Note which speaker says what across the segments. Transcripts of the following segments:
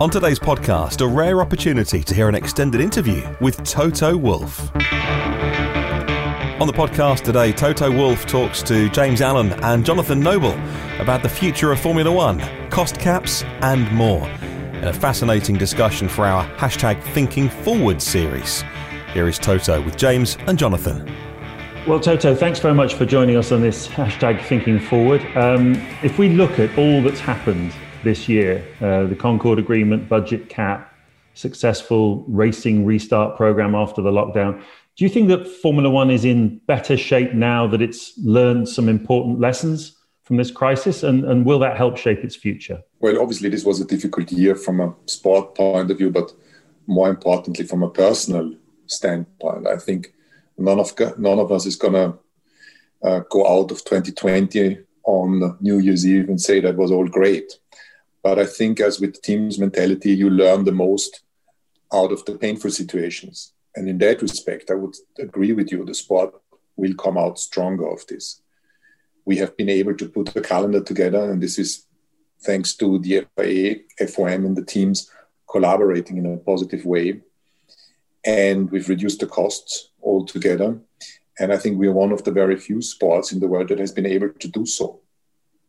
Speaker 1: On today's podcast, a rare opportunity to hear an extended interview with Toto Wolff. On the podcast today, Toto Wolff talks to James Allen and Jonathan Noble about the future of Formula One, cost caps, and more. In a fascinating discussion for our hashtag Thinking Forward series. Here is Toto with James and Jonathan.
Speaker 2: Well, Toto, thanks very much for joining us on this hashtag Thinking Forward. Um, if we look at all that's happened this year uh, the Concord Agreement, budget cap, successful racing restart program after the lockdown. Do you think that Formula One is in better shape now that it's learned some important lessons from this crisis? And, and will that help shape its future?
Speaker 3: Well, obviously, this was a difficult year from a sport point of view, but more importantly, from a personal standpoint. I think none of, none of us is going to uh, go out of 2020 on New Year's Eve and say that was all great. But I think, as with team's mentality, you learn the most out of the painful situations. And in that respect, I would agree with you. The sport will come out stronger of this. We have been able to put a calendar together, and this is thanks to the FIA, FOM, and the teams collaborating in a positive way. And we've reduced the costs altogether. And I think we are one of the very few sports in the world that has been able to do so.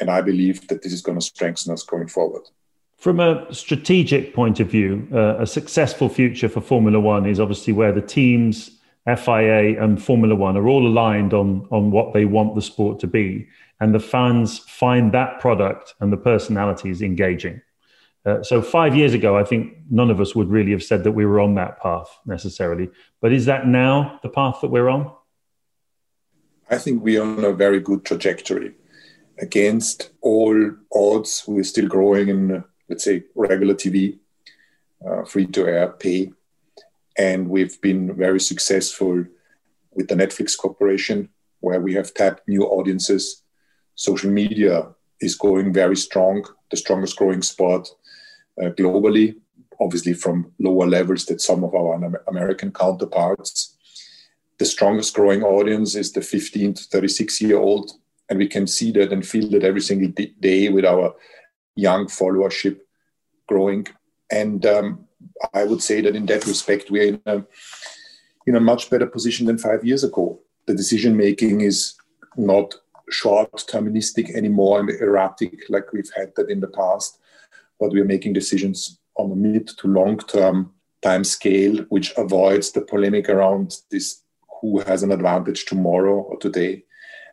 Speaker 3: And I believe that this is going to strengthen us going forward.
Speaker 2: From a strategic point of view, uh, a successful future for Formula One is obviously where the teams, FIA and Formula One are all aligned on, on what they want the sport to be. And the fans find that product and the personalities engaging. Uh, so, five years ago, I think none of us would really have said that we were on that path necessarily. But is that now the path that we're on?
Speaker 3: I think we're on a very good trajectory against all odds, we're still growing in, let's say, regular TV, uh, free to air pay. And we've been very successful with the Netflix Corporation, where we have tapped new audiences. Social media is going very strong, the strongest growing spot uh, globally, obviously from lower levels than some of our American counterparts. The strongest growing audience is the 15 to 36 year old and we can see that and feel that every single day with our young followership growing. And um, I would say that in that respect, we're in a, in a much better position than five years ago. The decision making is not short termistic anymore and erratic like we've had that in the past, but we're making decisions on a mid to long term time scale, which avoids the polemic around this who has an advantage tomorrow or today.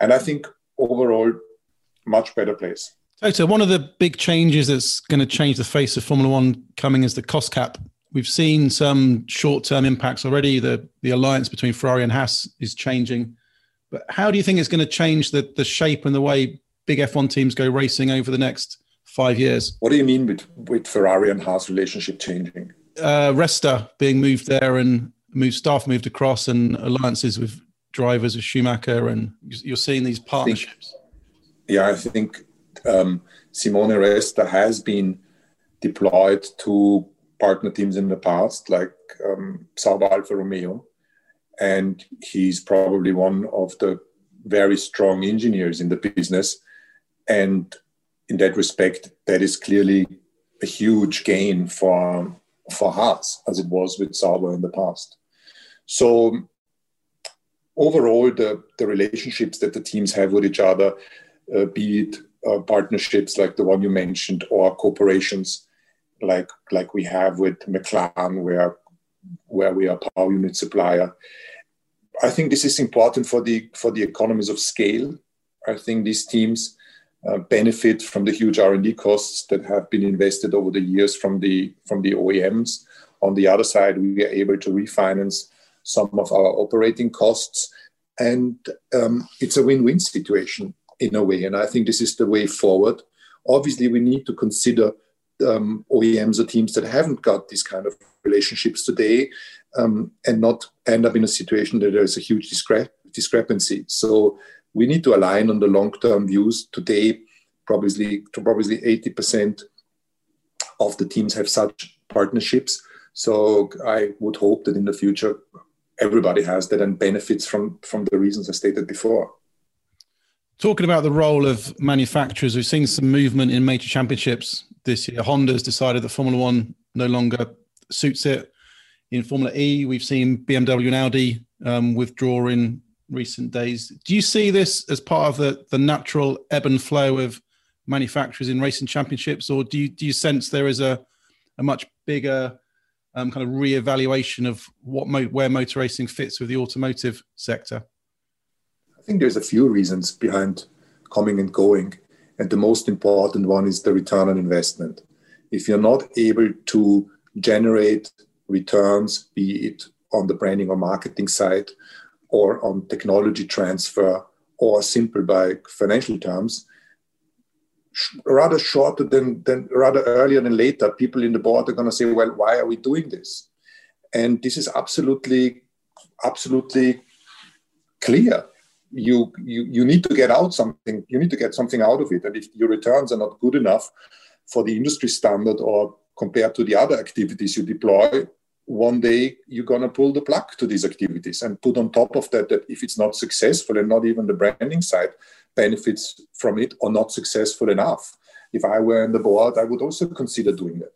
Speaker 3: And I think overall much better place.
Speaker 4: Toto, one of the big changes that's going to change the face of Formula One coming is the cost cap. We've seen some short-term impacts already. The the alliance between Ferrari and Haas is changing, but how do you think it's going to change the the shape and the way big F1 teams go racing over the next five years?
Speaker 3: What do you mean with with Ferrari and Haas relationship changing?
Speaker 4: Uh, Resta being moved there and moved staff moved across, and alliances with drivers with Schumacher, and you're seeing these partnerships.
Speaker 3: I think, yeah, I think um, Simone Resta has been deployed to partner teams in the past, like um, Sauber Alfa Romeo, and he's probably one of the very strong engineers in the business. And in that respect, that is clearly a huge gain for for Haas, as it was with Sauber in the past. So overall, the, the relationships that the teams have with each other, uh, be it uh, partnerships like the one you mentioned or corporations like like we have with McLaren where where we are power unit supplier. I think this is important for the for the economies of scale. I think these teams uh, benefit from the huge R&D costs that have been invested over the years from the from the OEMs on the other side we are able to refinance some of our operating costs and um, it's a win-win situation in a way. And I think this is the way forward. Obviously, we need to consider um, OEMs or teams that haven't got these kind of relationships today um, and not end up in a situation that there's a huge discre- discrepancy. So we need to align on the long-term views. Today, probably probably 80% of the teams have such partnerships. So I would hope that in the future everybody has that and benefits from from the reasons I stated before.
Speaker 4: Talking about the role of manufacturers, we've seen some movement in major championships this year. Honda's decided that Formula One no longer suits it. In Formula E, we've seen BMW and Audi um, withdraw in recent days. Do you see this as part of the, the natural ebb and flow of manufacturers in racing championships, or do you, do you sense there is a, a much bigger um, kind of re-evaluation of what mo- where motor racing fits with the automotive sector?
Speaker 3: I think there's a few reasons behind coming and going, and the most important one is the return on investment. If you're not able to generate returns, be it on the branding or marketing side, or on technology transfer, or simple by financial terms, rather shorter than, than rather earlier than later, people in the board are going to say, well, why are we doing this? And this is absolutely, absolutely clear. You, you, you need to get out something, you need to get something out of it. And if your returns are not good enough for the industry standard or compared to the other activities you deploy, one day you're going to pull the plug to these activities and put on top of that that if it's not successful and not even the branding side benefits from it or not successful enough. If i were on the board i would also consider doing that.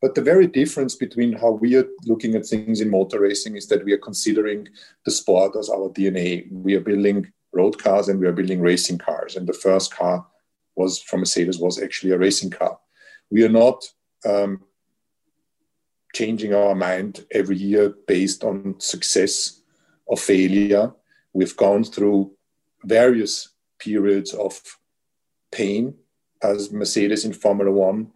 Speaker 3: But the very difference between how we are looking at things in motor racing is that we are considering the sport as our dna we are building road cars and we are building racing cars. And the first car was from mercedes was actually a racing car. We are not um, changing our mind every year based on success or failure. We've gone through various periods of pain as Mercedes in Formula One,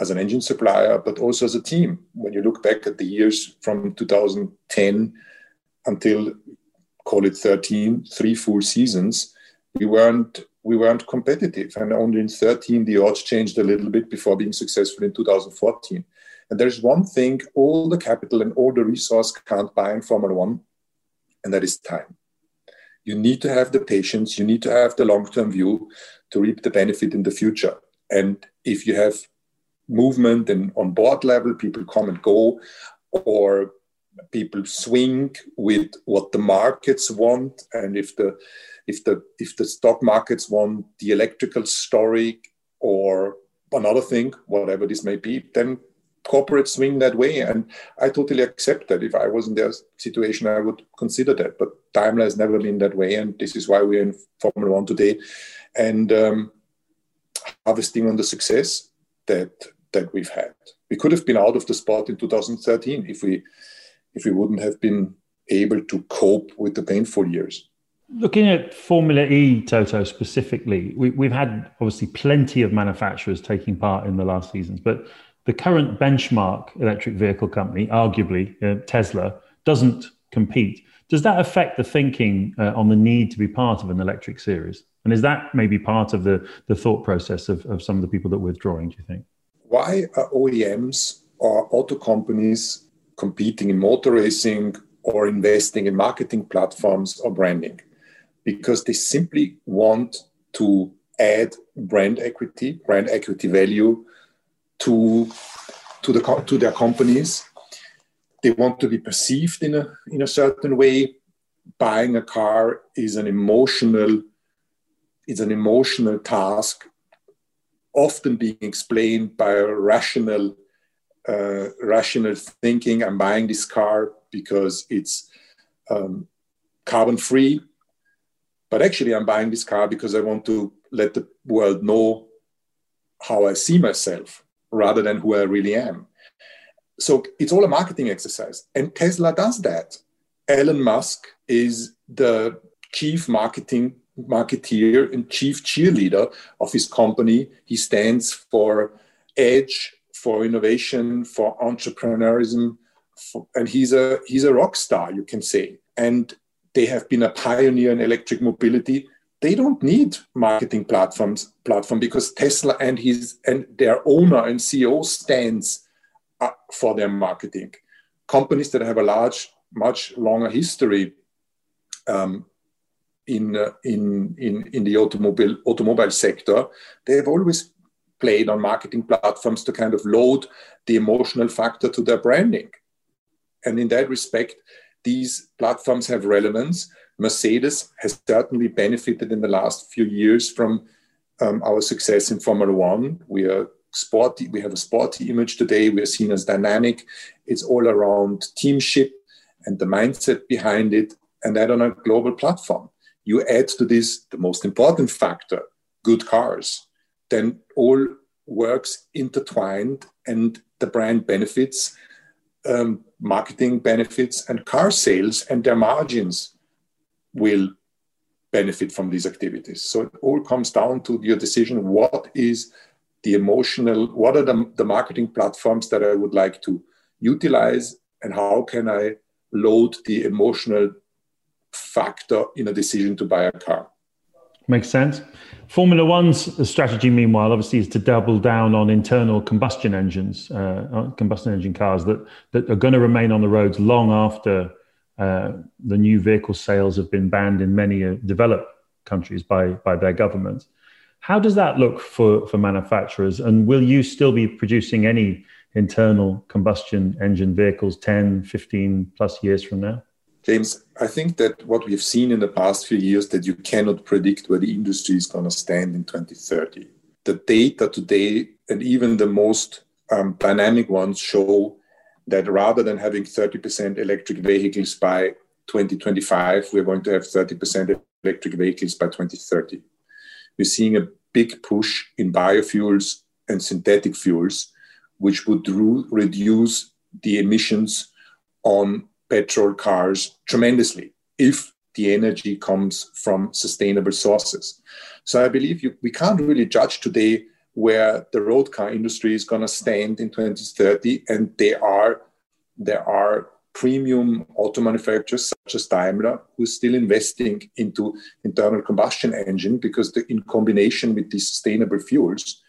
Speaker 3: as an engine supplier, but also as a team. When you look back at the years from 2010 until call it 13, three full seasons, we weren't we weren't competitive, and only in 13 the odds changed a little bit before being successful in 2014. And there's one thing all the capital and all the resource can't buy in Formula One, and that is time. You need to have the patience, you need to have the long term view to reap the benefit in the future. And if you have movement and on board level, people come and go, or people swing with what the markets want, and if the if the if the stock markets want the electrical story or another thing, whatever this may be, then corporate swing that way. And I totally accept that. If I was in their situation, I would consider that. But Daimler has never been that way. And this is why we're in Formula One today. And um, harvesting on the success that that we've had. We could have been out of the spot in 2013 if we if we wouldn't have been able to cope with the painful years.
Speaker 2: Looking at Formula E, Toto specifically, we, have had obviously plenty of manufacturers taking part in the last seasons, but the current benchmark electric vehicle company, arguably uh, Tesla, doesn't compete. Does that affect the thinking uh, on the need to be part of an electric series? And is that maybe part of the, the thought process of, of some of the people that are withdrawing, do you think?
Speaker 3: Why are OEMs or auto companies competing in motor racing or investing in marketing platforms or branding? Because they simply want to add brand equity, brand equity value to, to, the, to their companies. They want to be perceived in a, in a certain way. Buying a car is an emotional it's an emotional task, often being explained by a rational, uh, rational thinking. I'm buying this car because it's um, carbon free, but actually, I'm buying this car because I want to let the world know how I see myself rather than who I really am. So it's all a marketing exercise. And Tesla does that. Elon Musk is the chief marketing marketeer and chief cheerleader of his company. He stands for edge, for innovation, for entrepreneurism, for, and he's a he's a rock star, you can say. And they have been a pioneer in electric mobility. They don't need marketing platforms platform because Tesla and his and their owner and CEO stands for their marketing. Companies that have a large, much longer history um, in, uh, in, in, in the automobile, automobile sector, they have always played on marketing platforms to kind of load the emotional factor to their branding. And in that respect, these platforms have relevance. Mercedes has certainly benefited in the last few years from um, our success in Formula One. We are sporty, we have a sporty image today. We are seen as dynamic. It's all around teamship and the mindset behind it, and that on a global platform you add to this the most important factor good cars then all works intertwined and the brand benefits um, marketing benefits and car sales and their margins will benefit from these activities so it all comes down to your decision what is the emotional what are the, the marketing platforms that i would like to utilize and how can i load the emotional factor in a decision to buy a car.
Speaker 2: Makes sense. Formula One's strategy, meanwhile, obviously, is to double down on internal combustion engines, uh, combustion engine cars that, that are going to remain on the roads long after uh, the new vehicle sales have been banned in many uh, developed countries by, by their governments. How does that look for, for manufacturers? And will you still be producing any internal combustion engine vehicles 10, 15 plus years from now?
Speaker 3: James, I think that what we've seen in the past few years that you cannot predict where the industry is going to stand in 2030. The data today and even the most um, dynamic ones show that rather than having 30% electric vehicles by 2025, we're going to have 30% electric vehicles by 2030. We're seeing a big push in biofuels and synthetic fuels, which would reduce the emissions on petrol cars tremendously if the energy comes from sustainable sources. So I believe you, we can't really judge today where the road car industry is going to stand in 2030, and there are there are premium auto manufacturers such as Daimler who's still investing into internal combustion engine because the, in combination with these sustainable fuels,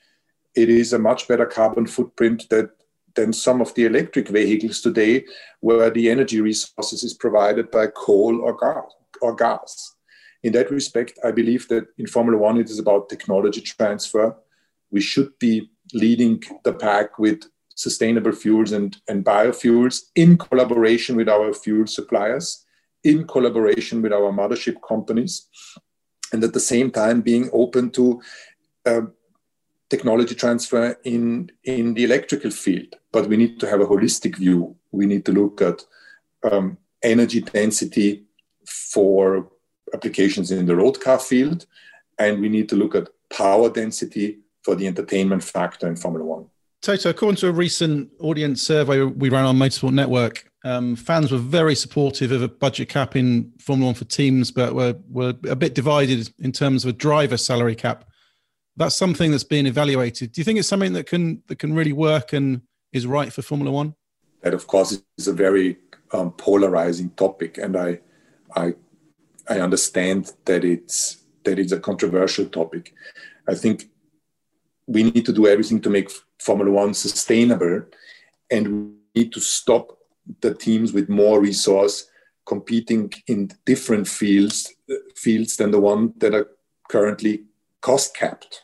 Speaker 3: it is a much better carbon footprint that than some of the electric vehicles today, where the energy resources is provided by coal or. Or gas. In that respect, I believe that in Formula One, it is about technology transfer. We should be leading the pack with sustainable fuels and, and biofuels in collaboration with our fuel suppliers, in collaboration with our mothership companies, and at the same time being open to uh, technology transfer in, in the electrical field, but we need to have a holistic view. We need to look at um, energy density for applications in the road car field, and we need to look at power density for the entertainment factor in Formula One.
Speaker 4: Toto, according to a recent audience survey we ran on Motorsport Network, Um, fans were very supportive of a budget cap in Formula One for teams, but were were a bit divided in terms of a driver salary cap. That's something that's being evaluated. Do you think it's something that can that can really work and is right for Formula One?
Speaker 3: That, of course, is a very um, polarizing topic, and I, I, I understand that it's that it's a controversial topic. I think we need to do everything to make Formula One sustainable, and we need to stop the teams with more resource competing in different fields fields than the one that are currently cost capped.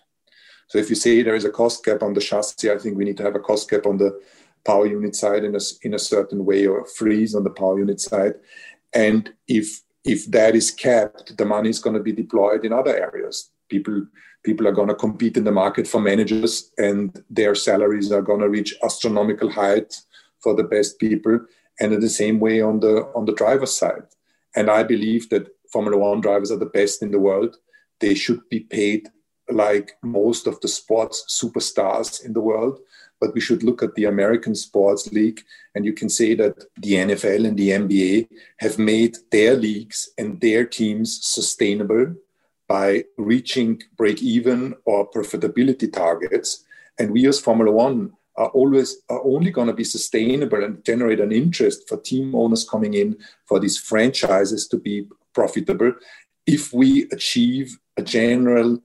Speaker 3: So if you say there is a cost cap on the chassis, I think we need to have a cost cap on the power unit side in a, in a certain way or freeze on the power unit side. And if if that is capped, the money is going to be deployed in other areas. People people are going to compete in the market for managers and their salaries are going to reach astronomical heights for the best people. And in the same way on the on the driver's side. And i believe that formula 1 drivers are the best in the world. They should be paid like most of the sports superstars in the world. But we should look at the American sports league and you can say that the NFL and the NBA have made their leagues and their teams sustainable by reaching break even or profitability targets and we as Formula 1 are always are only going to be sustainable and generate an interest for team owners coming in for these franchises to be profitable if we achieve a general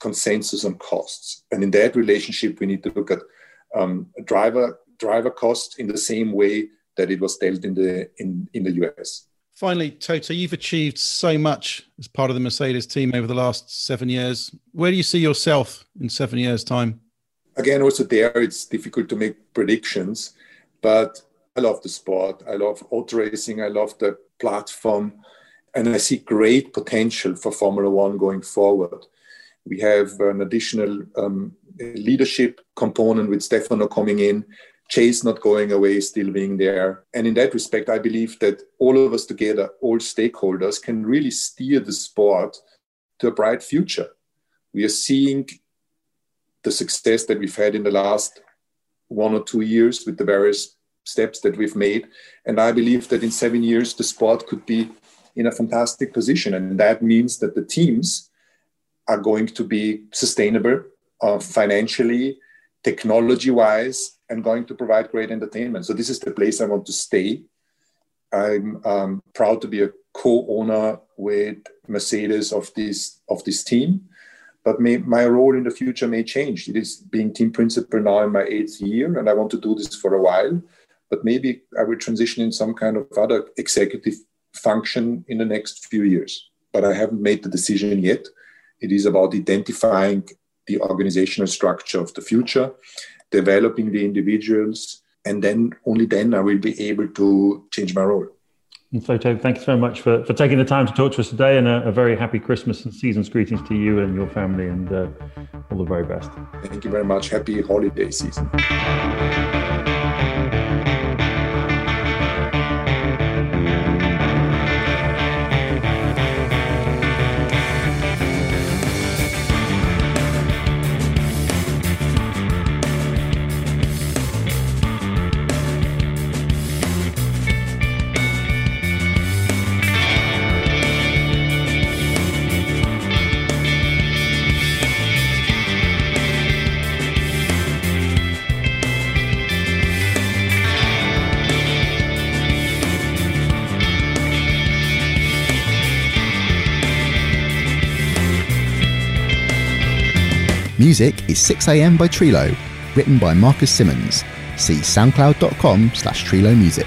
Speaker 3: consensus on costs and in that relationship we need to look at um, driver driver costs in the same way that it was dealt in the in, in the US.
Speaker 4: Finally, Toto, you've achieved so much as part of the Mercedes team over the last seven years. Where do you see yourself in seven years' time?
Speaker 3: again, also there, it's difficult to make predictions, but I love the sport. I love auto racing. I love the platform. And I see great potential for Formula One going forward. We have an additional um, leadership component with Stefano coming in, Chase not going away, still being there. And in that respect, I believe that all of us together, all stakeholders, can really steer the sport to a bright future. We are seeing the success that we've had in the last one or two years with the various steps that we've made. And I believe that in seven years, the sport could be in a fantastic position. And that means that the teams are going to be sustainable uh, financially, technology wise, and going to provide great entertainment. So, this is the place I want to stay. I'm um, proud to be a co owner with Mercedes of this, of this team but may, my role in the future may change. It is being team principal now in my eighth year, and I want to do this for a while. But maybe I will transition in some kind of other executive function in the next few years. But I haven't made the decision yet. It is about identifying the organizational structure of the future, developing the individuals, and then only then I will be able to change my role.
Speaker 2: And Toto, thank you so much for, for taking the time to talk to us today and a, a very happy Christmas and season's greetings to you and your family and uh, all the very best.
Speaker 3: Thank you very much. Happy holiday season.
Speaker 5: Music is 6am by Trilo, written by Marcus Simmons. See soundcloud.com slash Trilo Music.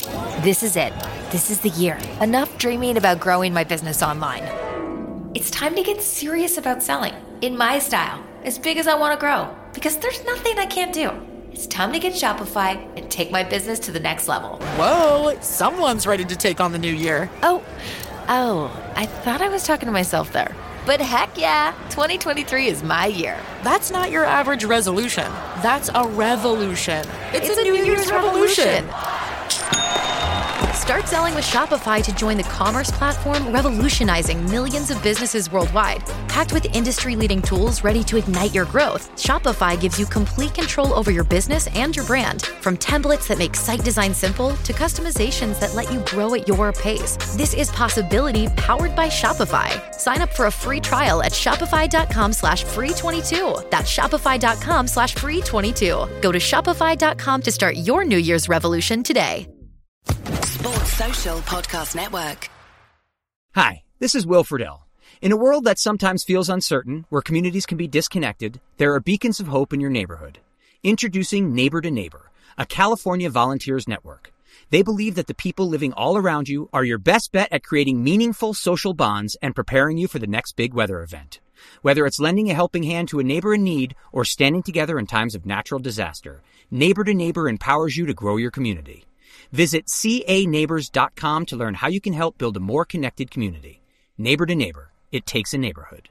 Speaker 6: This is it. This is the year. Enough dreaming about growing my business online. It's time to get serious about selling in my style, as big as I want to grow, because there's nothing I can't do. It's time to get Shopify and take my business to the next level.
Speaker 7: Whoa, someone's ready to take on the new year.
Speaker 6: Oh, oh, I thought I was talking to myself there. But heck yeah, 2023 is my year.
Speaker 7: That's not your average resolution. That's a revolution.
Speaker 6: It's, it's a, a, New, New Year's, Year's revolution. revolution. Start selling with Shopify to join the commerce platform revolutionizing millions of businesses worldwide. Packed with industry leading tools ready to ignite your growth, Shopify gives you complete control over your business and your brand. From templates that make site design simple to customizations that let you grow at your pace. This is possibility powered by Shopify. Sign up for a free trial at shopify.com slash free 22. That's shopify.com slash free 22. Go to shopify.com to start your New Year's revolution today.
Speaker 8: Sports Social Podcast Network.
Speaker 9: Hi, this is Will Friedle. In a world that sometimes feels uncertain, where communities can be disconnected, there are beacons of hope in your neighborhood. Introducing Neighbor to Neighbor, a California volunteers network. They believe that the people living all around you are your best bet at creating meaningful social bonds and preparing you for the next big weather event. Whether it's lending a helping hand to a neighbor in need or standing together in times of natural disaster, Neighbor to Neighbor empowers you to grow your community. Visit caneighbors.com to learn how you can help build a more connected community. Neighbor to neighbor, it takes a neighborhood.